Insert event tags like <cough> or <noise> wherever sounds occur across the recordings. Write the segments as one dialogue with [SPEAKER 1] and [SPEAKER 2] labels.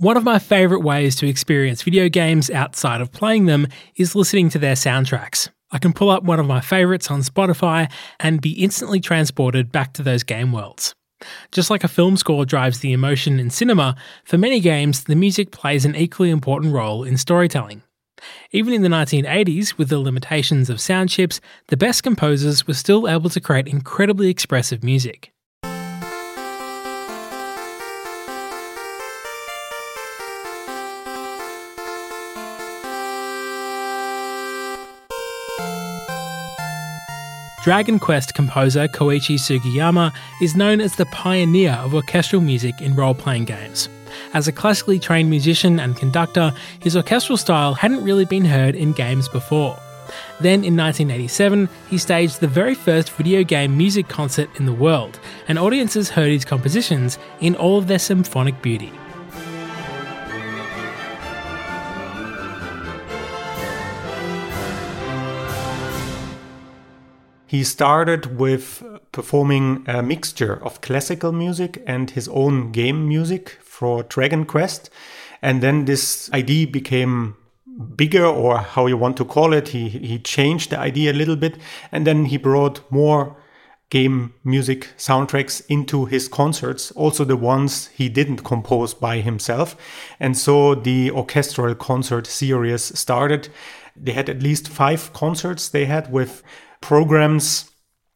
[SPEAKER 1] One of my favourite ways to experience video games outside of playing them is listening to their soundtracks. I can pull up one of my favourites on Spotify and be instantly transported back to those game worlds. Just like a film score drives the emotion in cinema, for many games, the music plays an equally important role in storytelling. Even in the 1980s, with the limitations of sound chips, the best composers were still able to create incredibly expressive music. Dragon Quest composer Koichi Sugiyama is known as the pioneer of orchestral music in role playing games. As a classically trained musician and conductor, his orchestral style hadn't really been heard in games before. Then in 1987, he staged the very first video game music concert in the world, and audiences heard his compositions in all of their symphonic beauty.
[SPEAKER 2] He started with performing a mixture of classical music and his own game music for Dragon Quest. And then this idea became bigger, or how you want to call it. He, he changed the idea a little bit. And then he brought more game music soundtracks into his concerts, also the ones he didn't compose by himself. And so the orchestral concert series started. They had at least five concerts they had with programs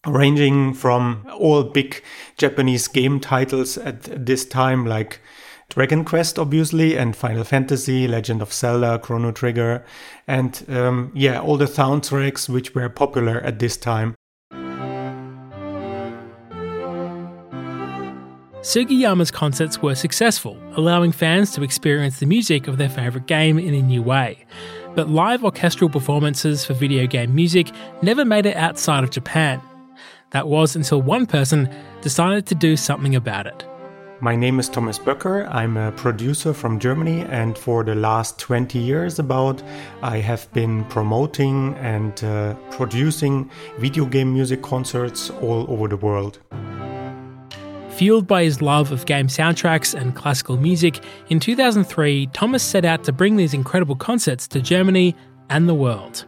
[SPEAKER 2] ranging from all big Japanese game titles at this time, like Dragon Quest, obviously, and Final Fantasy, Legend of Zelda, Chrono Trigger, and um, yeah, all the soundtracks which were popular at this time.
[SPEAKER 1] Sugiyama's concerts were successful, allowing fans to experience the music of their favourite game in a new way but live orchestral performances for video game music never made it outside of Japan. That was until one person decided to do something about it.
[SPEAKER 2] My name is Thomas Böcker. I'm a producer from Germany, and for the last 20 years, about, I have been promoting and uh, producing video game music concerts all over the world.
[SPEAKER 1] Fueled by his love of game soundtracks and classical music, in 2003, Thomas set out to bring these incredible concerts to Germany and the world.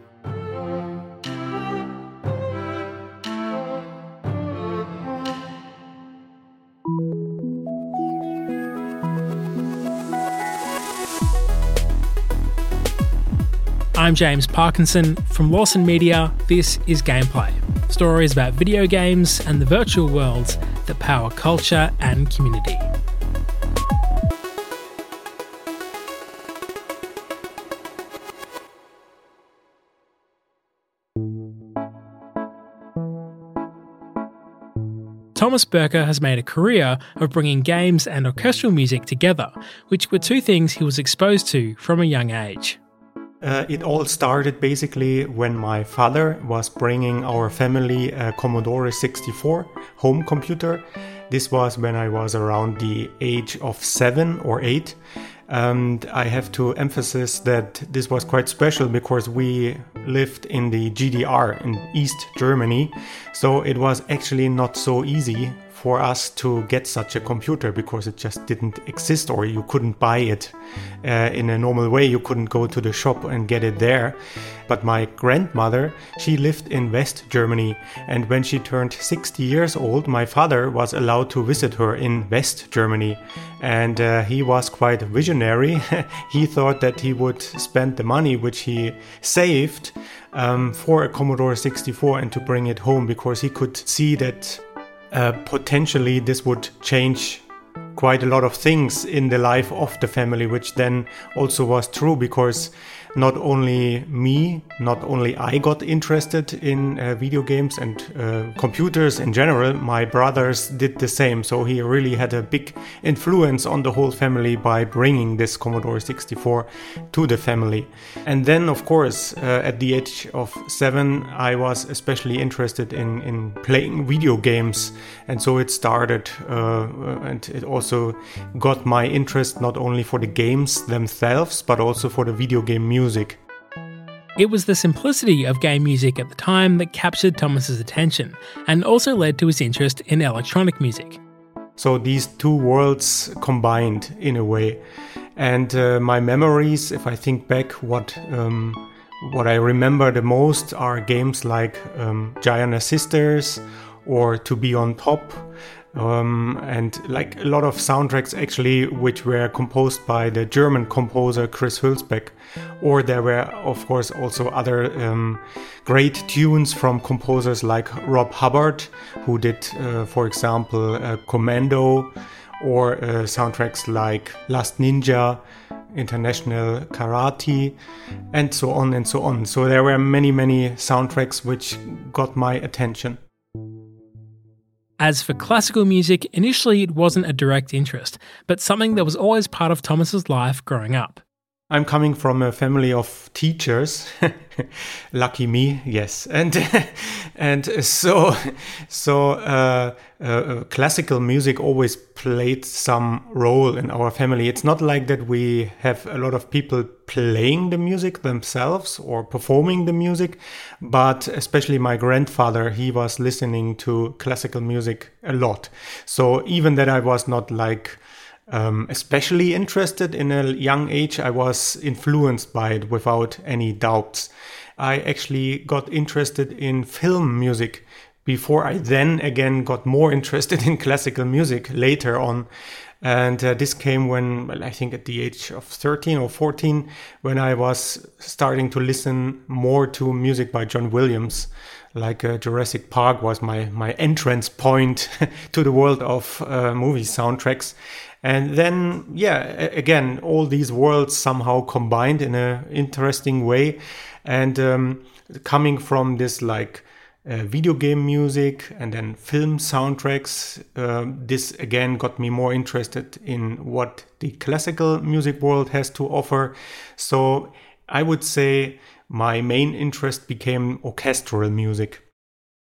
[SPEAKER 1] I'm James Parkinson from Lawson Media. This is Gameplay stories about video games and the virtual worlds that power culture and community. Thomas Böcker has made a career of bringing games and orchestral music together, which were two things he was exposed to from a young age.
[SPEAKER 2] Uh, it all started basically when my father was bringing our family a Commodore 64 home computer. This was when I was around the age of seven or eight. And I have to emphasize that this was quite special because we lived in the GDR in East Germany. So it was actually not so easy for us to get such a computer because it just didn't exist or you couldn't buy it uh, in a normal way. You couldn't go to the shop and get it there. But my grandmother, she lived in West Germany, and when she turned 60 years old, my father was allowed to visit her in West Germany. And uh, he was quite visionary. <laughs> he thought that he would spend the money which he saved um, for a Commodore 64 and to bring it home because he could see that uh, potentially this would change quite a lot of things in the life of the family, which then also was true because not only me, not only I got interested in uh, video games and uh, computers in general, my brothers did the same. So he really had a big influence on the whole family by bringing this Commodore 64 to the family. And then, of course, uh, at the age of seven, I was especially interested in, in playing video games. And so it started, uh, and it also got my interest not only for the games themselves, but also for the video game music music.
[SPEAKER 1] It was the simplicity of game music at the time that captured Thomas's attention and also led to his interest in electronic music.
[SPEAKER 2] So these two worlds combined in a way. And uh, my memories, if I think back, what um, what I remember the most are games like um, Giana Sisters or To Be on Top. Um, and like a lot of soundtracks actually which were composed by the German composer Chris Hülsbeck or there were of course also other um, great tunes from composers like Rob Hubbard who did uh, for example uh, Commando or uh, soundtracks like Last Ninja International Karate, and so on and so on. So there were many, many soundtracks which got my attention.
[SPEAKER 1] As for classical music, initially it wasn't a direct interest, but something that was always part of Thomas's life growing up.
[SPEAKER 2] I'm coming from a family of teachers. <laughs> Lucky me, yes. And <laughs> and so so uh, uh, classical music always played some role in our family. It's not like that we have a lot of people playing the music themselves or performing the music, but especially my grandfather, he was listening to classical music a lot. So even that I was not like um, especially interested in a young age. I was influenced by it without any doubts. I actually got interested in film music before I then again got more <laughs> interested in classical music later on. And uh, this came when, well, I think at the age of 13 or 14, when I was starting to listen more to music by John Williams. Like uh, Jurassic Park was my, my entrance point <laughs> to the world of uh, movie soundtracks. And then, yeah, again, all these worlds somehow combined in an interesting way. And um, coming from this like uh, video game music and then film soundtracks, uh, this again got me more interested in what the classical music world has to offer. So I would say my main interest became orchestral music.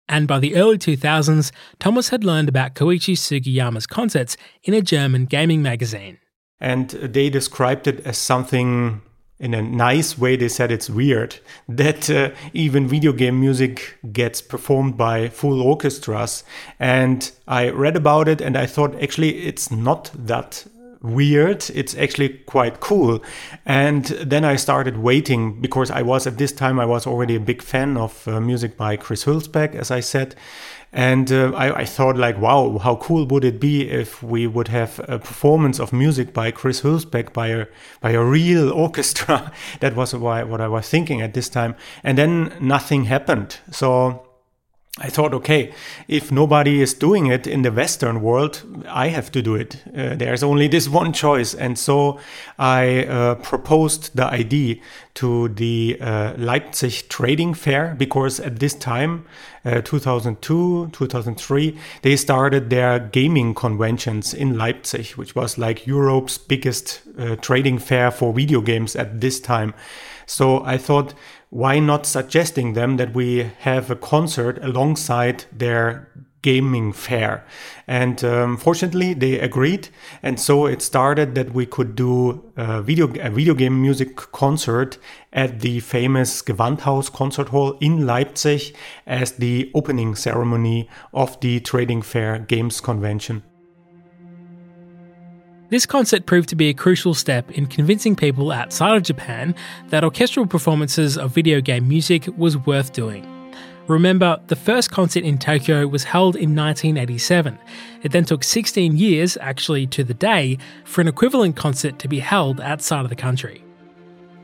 [SPEAKER 1] And by the early 2000s, Thomas had learned about Koichi Sugiyama's concerts in a German gaming magazine.
[SPEAKER 2] And they described it as something in a nice way they said it's weird <laughs> that uh, even video game music gets performed by full orchestras. And i read about it and i thought actually it's not that weird. It's actually quite cool. And then I started waiting because I was at this time I was already a big fan of uh, music by Chris Hülsbeck, as I said. And uh, I, I, thought like, wow, how cool would it be if we would have a performance of music by Chris Hülsbeck by a by a real <laughs> orchestra? that was why, what I was thinking at this time. And then nothing happened. So I thought, okay, if nobody is doing it in the Western world, I have to do it. Uh, there's only this one choice. And so I uh, proposed the idea to the uh, Leipzig Trading Fair because at this time, uh, 2002, 2003, they started their gaming conventions in Leipzig, which was like Europe's biggest uh, trading fair for video games at this time. So I thought, why not suggesting them that we have a concert alongside their gaming fair? And um, fortunately they agreed. And so it started that we could do a video, a video game music concert at the famous gewandhaus concert hall in leipzig as the opening ceremony of the trading fair games convention
[SPEAKER 1] this concert proved to be a crucial step in convincing people outside of Japan that orchestral performances of video game music was worth doing. Remember, the first concert in Tokyo was held in 1987. It then took 16 years, actually to the day, for an equivalent concert to be held outside of the country.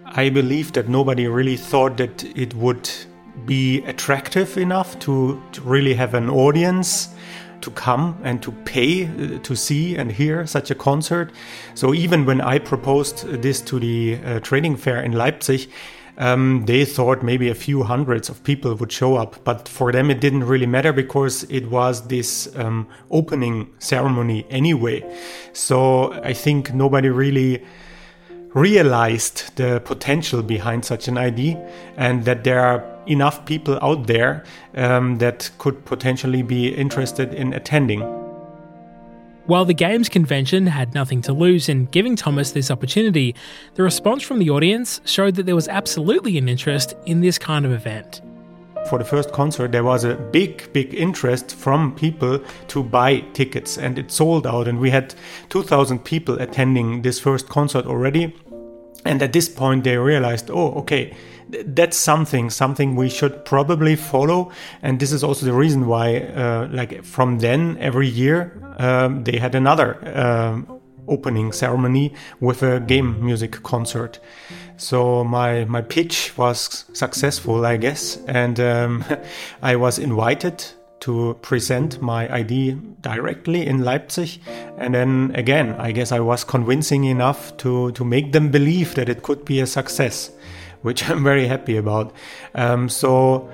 [SPEAKER 2] I believe that nobody really thought that it would be attractive enough to, to really have an audience to come and to pay uh, to see and hear such a concert. So even when I proposed this to the uh, trading fair in Leipzig, um, they thought maybe a few hundreds of people would show up. But for them, it didn't really matter because it was this um, opening ceremony anyway. So I think nobody really realized the potential behind such an idea and that there are enough people out there um, that could potentially be interested in attending.
[SPEAKER 1] While the Games convention had nothing to lose in giving Thomas this opportunity, the response from the audience showed that there was absolutely an interest in this kind of event.
[SPEAKER 2] for the first concert, there was a big, big interest from people to buy tickets, and it sold out. And we had 2,000 people attending this first concert already. And at this point, they realized, oh, okay, that's something, something we should probably follow. And this is also the reason why, uh, like from then, every year, um, they had another um, opening ceremony with a game music concert. So my my pitch was successful, I guess, and um, <laughs> I was invited to present my ID directly in Leipzig. And then again, I guess I was convincing enough to, to make them believe that it could be a success, which <laughs> I'm very happy about. Um, so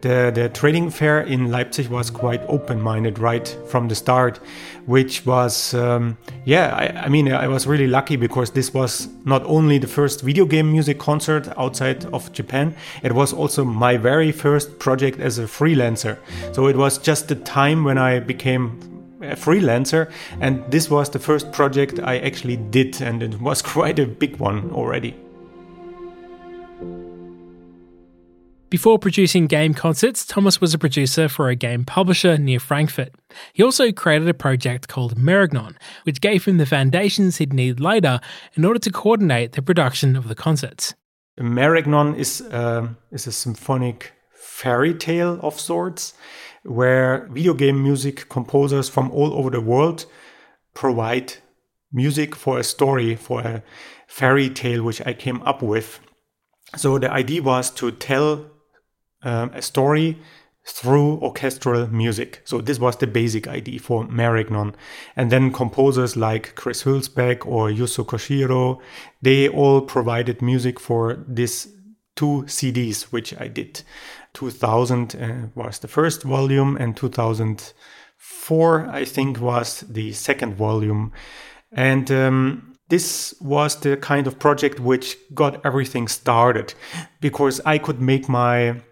[SPEAKER 2] the, the trading fair in Leipzig was quite open minded right from the start, which was, um, yeah, I, I, mean, I was really lucky because this was not only the first video game music concert outside of Japan, it was also my very first project as a freelancer. So it was just the time when I became a freelancer, and this was the first project I actually did, and it was <laughs> quite a big one already.
[SPEAKER 1] Before producing game concerts, Thomas was a producer for a game publisher near Frankfurt. He also created a project called Merregnon, which gave him the foundations he'd need later in order to coordinate the production of the concerts.
[SPEAKER 2] Merregnon is, uh, is a symphonic fairy tale of sorts, where video game music composers from all over the world provide music for a story, for a fairy tale which I came up with. So the idea was to tell um, a story through orchestral music. So this was the basic idea for Merregnon. And then composers like Chris Hülsbeck or Yuzo Koshiro, they all provided music for this two CDs, which I did. 2000 uh, was the first volume and 2004, I think, was the second volume. And um, this was the kind of project which got everything started because I could make my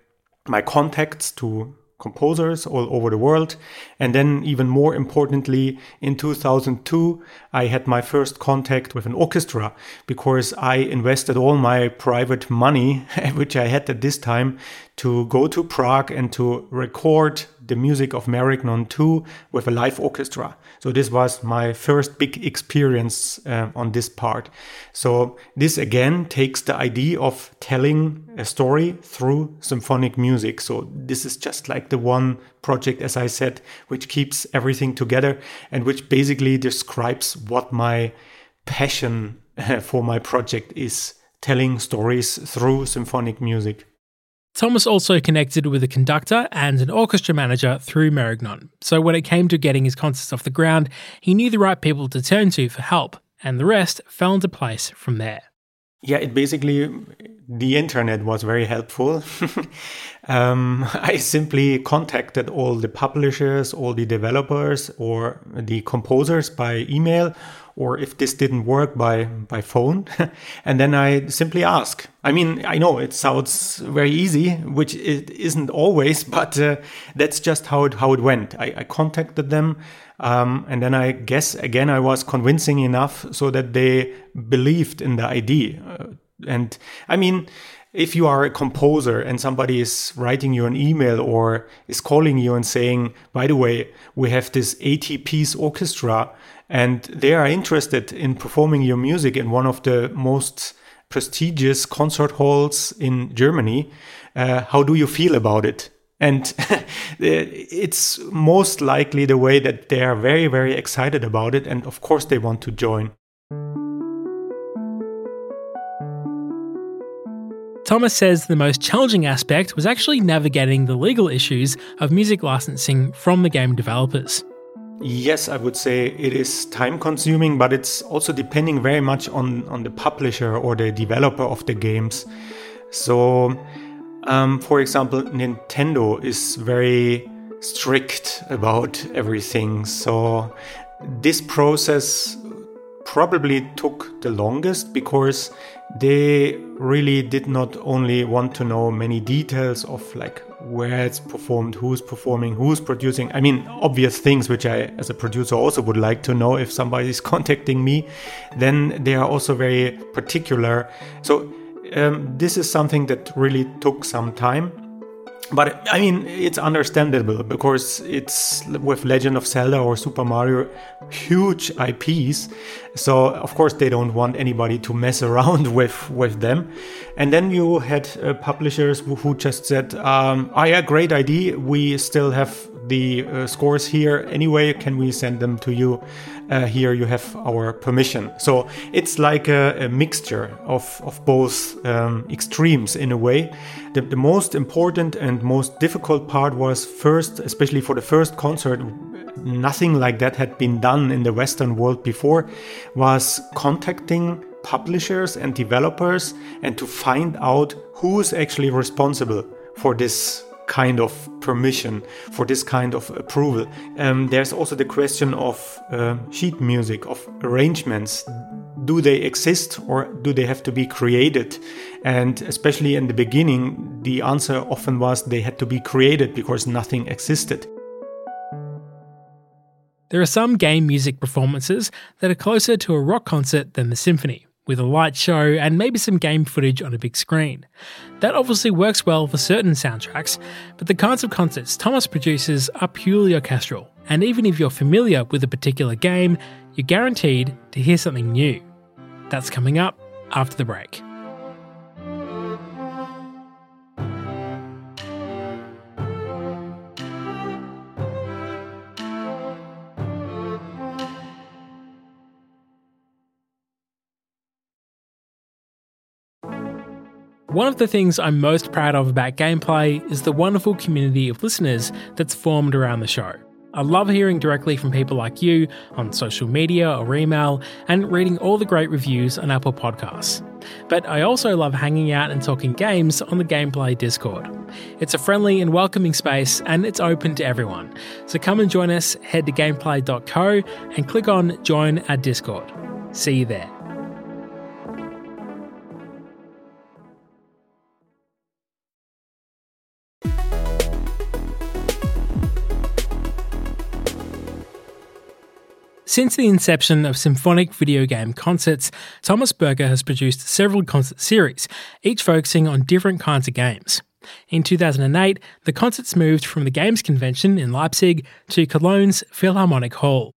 [SPEAKER 2] my contacts to composers all over the world. And then, even more importantly, in 2002, I had my first contact with an orchestra because I invested all my private money, <laughs> which I had at this time, to go to Prague and to record the music of Merregnon 2 with a live orchestra. So this was my first big experience uh, on this part. So this again takes the idea of telling a story through symphonic music. So this is just like the one project, as I said, which keeps everything together and which basically describes what my passion <laughs> for my project is telling stories through symphonic music.
[SPEAKER 1] Thomas also connected with a conductor and an orchestra manager through Merregnon, so when it came to getting his concerts off the ground, he knew the right people to turn to for help, and the rest fell into place from there.
[SPEAKER 2] Yeah, it basically, the internet was very helpful. <laughs> um, I simply contacted all the publishers, all the developers, or the composers by email or if this didn't work by by phone. <laughs> And then i simply ask. I mean i know it sounds very easy which it isn't always <laughs> but uh, that's just how it how it went. I, I contacted them um, and then i guess again i was convincing enough so that they believed in the idea. Uh, and i mean if you are a composer and somebody is writing you an email or is calling you and saying, by the way, we have this 80 piece orchestra and they are interested in performing your music in one of the most prestigious concert halls in Germany. Uh, how do you feel about it? And <laughs> it's most likely the way that they are very, very excited about it. And of course, they want to join.
[SPEAKER 1] Thomas says the most challenging aspect was actually navigating the legal issues of music licensing from the game developers.
[SPEAKER 2] Yes, I would say it is time consuming, but it's also depending very much on, on the publisher or the developer of the games. So, um, for example, Nintendo is very strict about everything. So, this process probably took the longest because they really did not only want to know many details of like where it's performed, who's performing, who's producing. I mean, obvious things which I, as a producer, also would like to know if somebody is <laughs> contacting me. Then they are also very particular. So, um, this is something that really took some time. But I mean, it's understandable because it's with Legend of Zelda or Super Mario, huge IPs. So of course they don't want anybody to mess <laughs> around with with them. And then you had uh, publishers who, just said, um, "Oh yeah, great idea. We still have the uh, scores here anyway. Can we send them to you?" Uh, here you have our permission. So it's like a, a mixture of, of both um, extremes in a way. The, the most important and most difficult part was first, especially for the first concert, nothing like that had been done in the Western world before, was contacting publishers and developers and to find out who is actually responsible for this kind of permission, for this kind of approval. Um, there's also the question of uh, sheet music, of arrangements. Do they exist or do they have to be created? And especially in the beginning, the answer often was they had to be created because nothing existed.
[SPEAKER 1] There are some game music performances that are closer to a rock concert than the symphony with a light show and maybe some game footage on a big screen. That obviously works well for certain soundtracks, but the kinds of concerts Thomas produces are purely orchestral, and even if you're familiar with a particular game, you're guaranteed to hear something new. That's coming up after the break. One of the things I'm most proud of about gameplay is the wonderful community of listeners that's formed around the show. I love hearing directly from people like you on social media or email and reading all the great reviews on Apple Podcasts. But I also love hanging out and talking games on the Gameplay Discord. It's a friendly and welcoming space and it's open to everyone. So come and join us, head to gameplay.co and click on Join our Discord. See you there. Since the inception of symphonic video game concerts, Thomas Böcker has produced several concert series, each focusing on different kinds of games. In 2008, the concerts moved from the Games Convention in Leipzig to Cologne's Philharmonic Hall.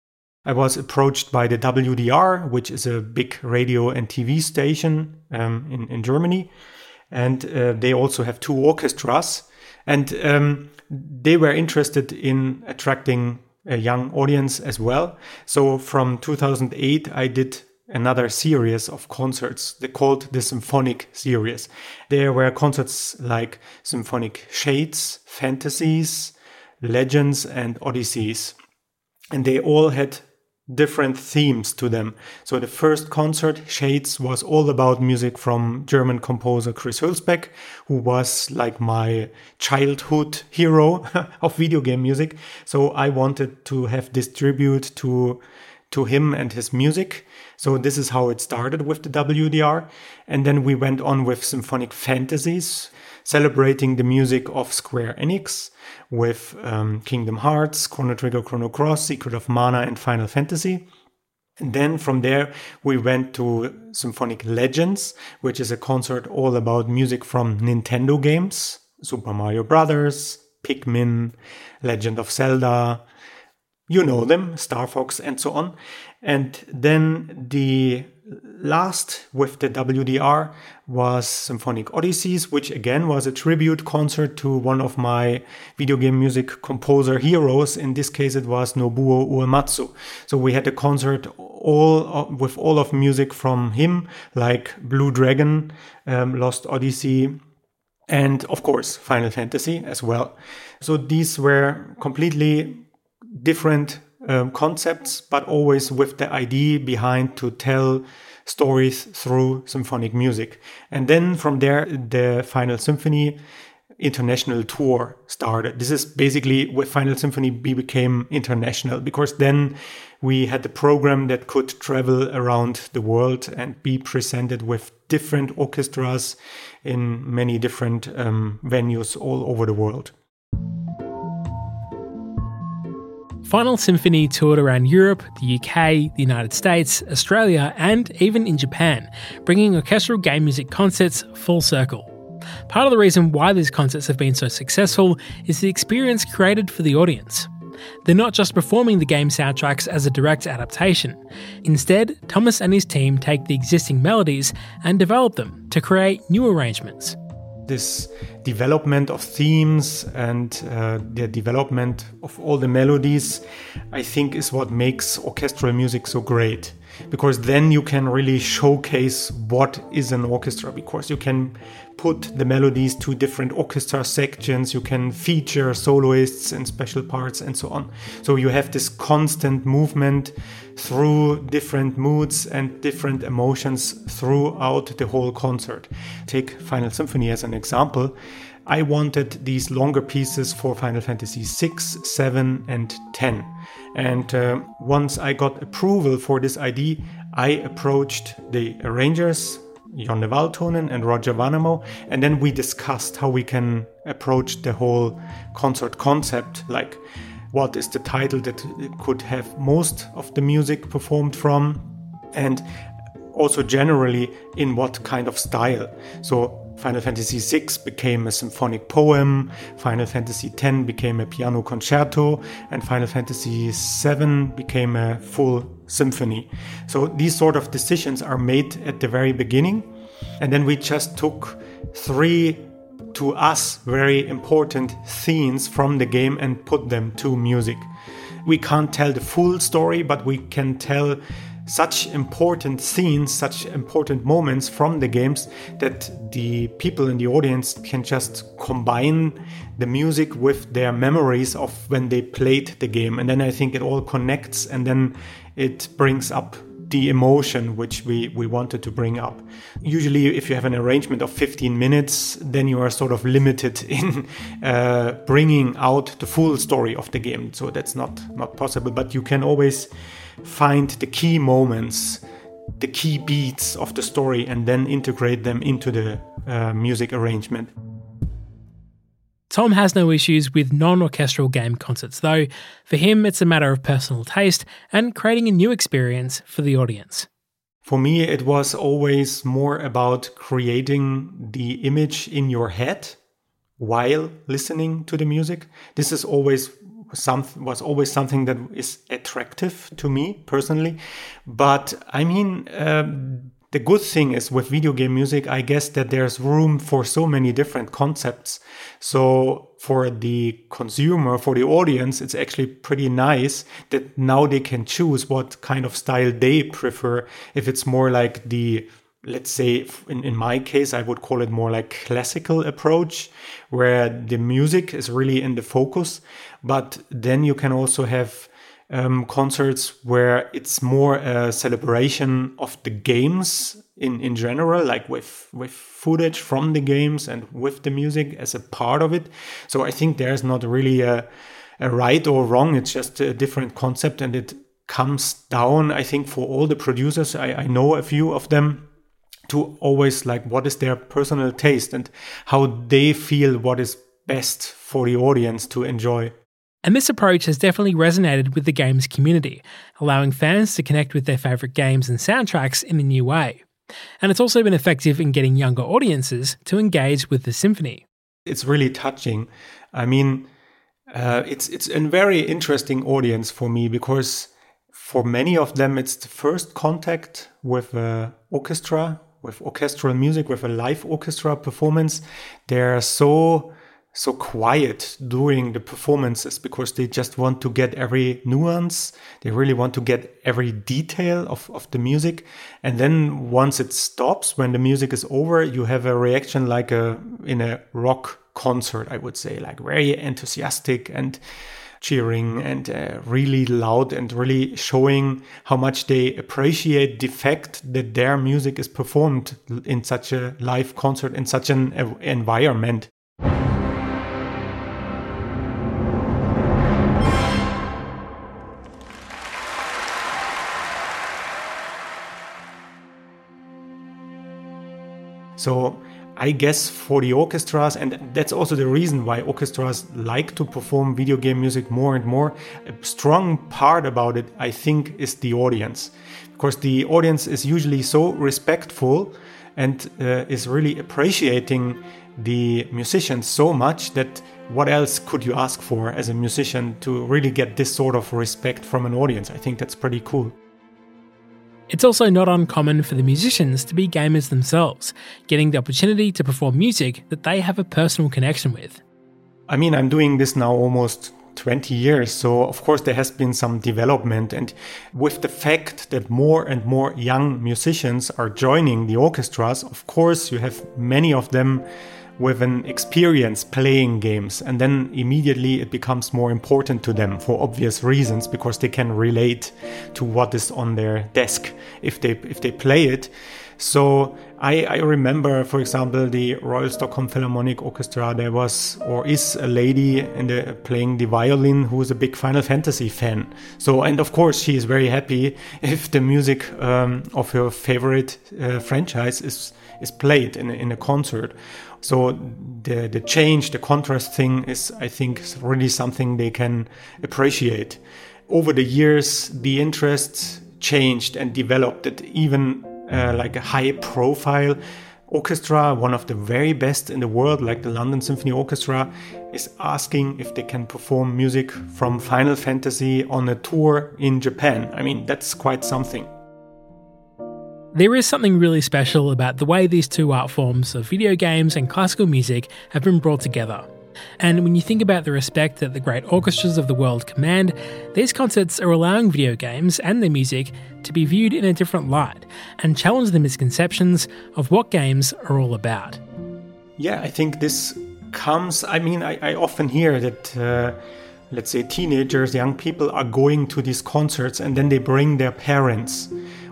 [SPEAKER 2] I was approached by the WDR, which is a big radio and TV station um, in, in Germany. And uh, they also have two orchestras. And um, they were interested in attracting a young audience as well. So from 2008, I did another series of concerts they called the symphonic series there were concerts like symphonic shades fantasies legends and odysseys and they all had different themes to them. So the first concert, Shades, was all about music from German composer Chris Hülsbeck, who was like my childhood hero <laughs> of video game music. So I wanted to have this tribute to to him and his music. So this is how it started with the WDR. And then we went on with symphonic fantasies, celebrating the music of Square Enix with um, Kingdom Hearts, Chrono Trigger, Chrono Cross, Secret of Mana, and Final Fantasy. And then from there, we went to Symphonic Legends, which is a concert all about music from Nintendo games Super Mario Brothers, Pikmin, Legend of Zelda. You know them, Star Fox, and so on. And then the last with the WDR was Symphonic Odysseys, which again was a tribute concert to one of my video game music composer heroes. In this case, it was Nobuo Uematsu. So we had a concert all with all of music from him, like Blue Dragon, um, Lost Odyssey, and of course Final Fantasy as well. So these were completely different um, concepts, but always with the idea behind to tell stories through symphonic music. And then from there, the Final Symphony international tour started. This is basically with Final Symphony became international because then we had the program that could travel around the world and be presented with different orchestras in many different um, venues all over the world.
[SPEAKER 1] Final Symphony toured around Europe, the UK, the United States, Australia, and even in Japan, bringing orchestral game music concerts full circle. Part of the reason why these concerts have been so successful is the experience created for the audience. They're not just performing the game soundtracks as a direct adaptation. Instead, Thomas and his team take the existing melodies and develop them to create new arrangements.
[SPEAKER 2] This development of themes and uh, the development of all the melodies, I think, is what makes orchestral music so great because then you can really showcase what is an orchestra because you can put the melodies to different orchestra sections you can feature soloists and special parts and so on. So you have this constant movement through different moods and different emotions throughout the whole concert. Take final symphony as an example I wanted these longer pieces for Final Fantasy 6, 7, and 10. And uh, once I got approval for this idea, I approached the arrangers, Jonne Valtonen and Roger Wanamo, and then we discussed how we can approach the whole concert concept, like what is the title that could have most of the music performed from, and also generally in what kind of style. So Final Fantasy VI became a symphonic poem, Final Fantasy X became a piano concerto, and Final Fantasy VII became a full symphony. So these sort of decisions are made at the very beginning, and then we just took three to us very important themes from the game and put them to music. We can't tell the full story, but we can tell such important scenes, such important moments from the games that the people in the audience can just combine the music with their memories of when they played the game. And then I think it all connects and then it brings up the emotion which we, we wanted to bring up. Usually, if you have an arrangement of 15 minutes, then you are sort of limited <laughs> in uh, bringing out the full story of the game. So that's not, not possible, but you can always find the key moments, the key beats of the story, and then integrate them into the uh, music arrangement.
[SPEAKER 1] Tom has no issues with non orchestral game concerts, though. For him, it's a matter of personal taste and creating a new experience for the audience.
[SPEAKER 2] For me, it was always more about creating the image in your head while listening to the music. This is always some was always something that is attractive to me personally. But I mean, um, the good thing is with video game music, I guess that there's room for so many different concepts. So for the consumer, for the audience, it's actually pretty nice that now they can choose what kind of style they prefer. If it's more like the let's say in, in my case i would call it more like classical approach where the music is really in the focus but then you can also have um, concerts where it's more a celebration of the games in, in general, like with with footage from the games and with the music as a part of it. So I think there's not really a, a right or wrong. It's just a different concept, and it comes down. I think for all the producers, I, I know a few of them to always like what is their personal taste and how they feel what is best for the audience to enjoy.
[SPEAKER 1] And this approach has definitely resonated with the games community, allowing fans to connect with their favourite games and soundtracks in a new way. And it's also been effective in getting younger audiences to engage with the symphony.
[SPEAKER 2] It's really touching. I mean, uh, it's it's a very interesting audience for me because for many of them it's the first contact with uh, orchestra with orchestral music, with a live orchestra performance, they're so so quiet during the performances because they just want to get every nuance. They really want to get every detail of, of the music. And then once it stops, when the music is over, you have a reaction like a in a rock concert, I would say, like very enthusiastic and cheering and uh, really loud and really showing how much they appreciate the fact that their music is performed in such a live concert in such an environment. So I guess for the orchestras, and that's also the reason why orchestras like to perform video game music more and more. A strong part about it, I think, is the audience. Because the audience is usually so respectful and uh, is really appreciating the musicians so much that what else could you ask for as a musician to really get this sort of respect from an audience? I think that's pretty cool.
[SPEAKER 1] It's also not uncommon for the musicians to be gamers themselves, getting the opportunity to perform music that they have a personal connection with.
[SPEAKER 2] I mean, I'm doing this now almost 20 years, so of course there has been some development. And with the fact that more and more young musicians are joining the orchestras, of course, you have many of them with an experience playing games and then immediately it becomes more important to them for obvious reasons because they can relate to what is on their desk if they if they play it so I, I remember, for example, the Royal Stockholm Philharmonic Orchestra. There was or is a lady in the, playing the violin who is a big Final Fantasy fan. So, and of course, she is very happy if the music um, of her favorite uh, franchise is is played in in a concert. So the the change, the contrast thing is, I think, really something they can appreciate. Over the years, the interest changed and developed. That even uh, like a high profile orchestra, one of the very best in the world, like the London Symphony Orchestra, is asking if they can perform music from Final Fantasy on a tour in Japan. I mean, that's quite something.
[SPEAKER 1] There is something really special about the way these two art forms of video games and classical music have been brought together. And when you think about the respect that the great orchestras of the world command, these concerts are allowing video games and their music to be viewed in a different light and challenge the misconceptions of what games are all about.
[SPEAKER 2] Yeah, I think this comes. I mean, I, I often hear that. Uh, let's say teenagers, young people are going to these concerts and then they bring their parents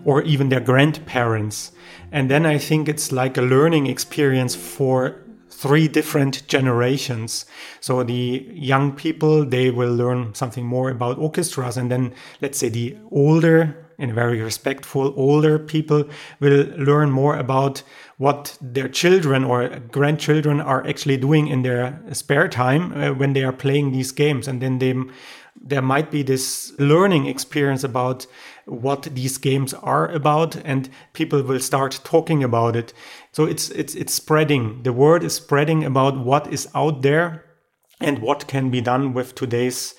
[SPEAKER 2] or even their grandparents. And then I think it's like a learning experience for three different generations. So the young people, they will learn something more about orchestras. And then let's say the older and very respectful older people will learn more about what their children or grandchildren are actually doing in their spare time uh, when they are playing these games. And then they, there might be this learning experience about what these games are about and people will start talking about it. So it's it's it's spreading. The word is spreading about what is out there and what can be done with today's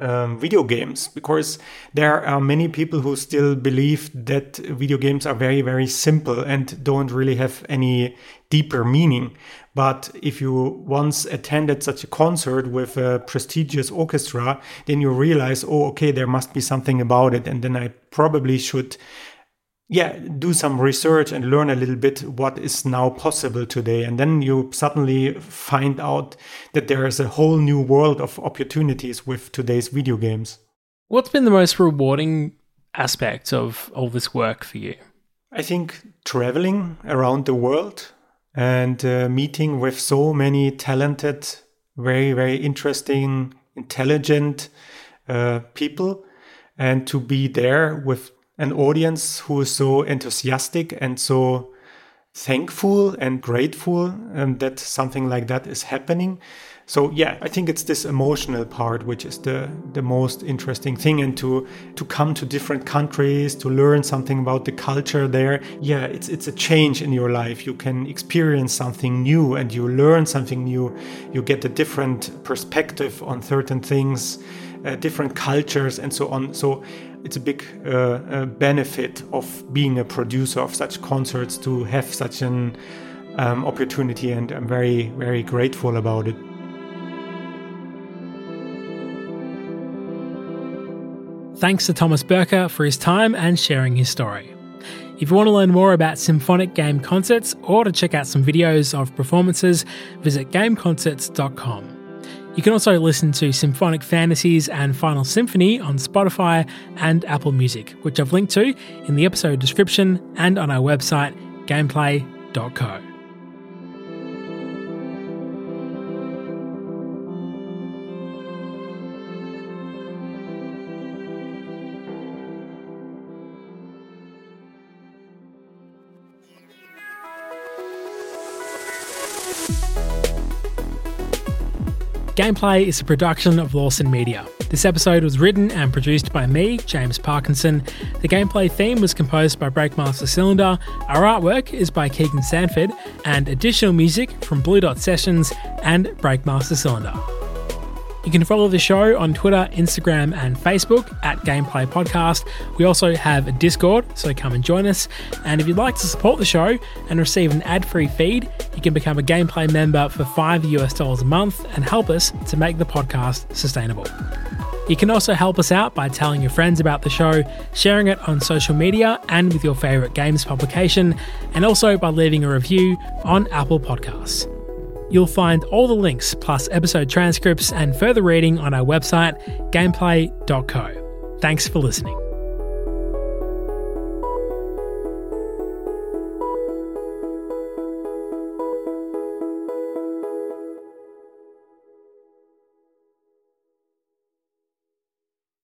[SPEAKER 2] um, video games because there are many people who still believe that video games are very very simple and don't really have any deeper meaning. But if you once attended such a concert with a prestigious orchestra then you realize oh okay there must be something about it. And then i probably should yeah do some research and learn a little bit what is now possible today. And then you suddenly find out that there is a whole new world of opportunities with today's video games.
[SPEAKER 1] What's been the most rewarding aspect of all this work for you?
[SPEAKER 2] I think traveling around the world and uh, meeting with so many talented very very interesting intelligent uh, people and to be there with an audience who is so enthusiastic and so thankful and grateful um, that something like that is happening. So yeah, I think it's this emotional part which is the the most interesting thing, and to to come to different countries to learn something about the culture there. Yeah, it's it's a change in your life. You can experience something new, and you learn something new. You get a different perspective on certain things, uh, different cultures, and so on. So it's a big uh, uh, benefit of being a producer of such concerts to have such an um, opportunity, and I'm very, very grateful about it.
[SPEAKER 1] Thanks to Thomas Böcker for his time and sharing his story. If you want to learn more about symphonic game concerts or to check out some videos of performances, visit gameconcerts.com. You can also listen to Symphonic Fantasies and Final Symphony on Spotify and Apple Music, which I've linked to in the episode description and on our website, gameplay.co. Gameplay is a production of Lawson Media. This episode was written and produced by me, James Parkinson. The gameplay theme was composed by Breakmaster Cylinder. Our artwork is by Keegan Sanford, and additional music from Blue Dot Sessions and Breakmaster Cylinder. You can follow the show on Twitter, Instagram, and Facebook at Gameplay Podcast. We also have a Discord, so come and join us. And if you'd like to support the show and receive an ad free feed, you can become a Gameplay member for 5 US dollars a month and help us to make the podcast sustainable. You can also help us out by telling your friends about the show, sharing it on social media and with your favourite games publication, and also by leaving a review on Apple Podcasts. You'll find all the links, plus episode transcripts and further reading on our website, gameplay.co. Thanks for listening.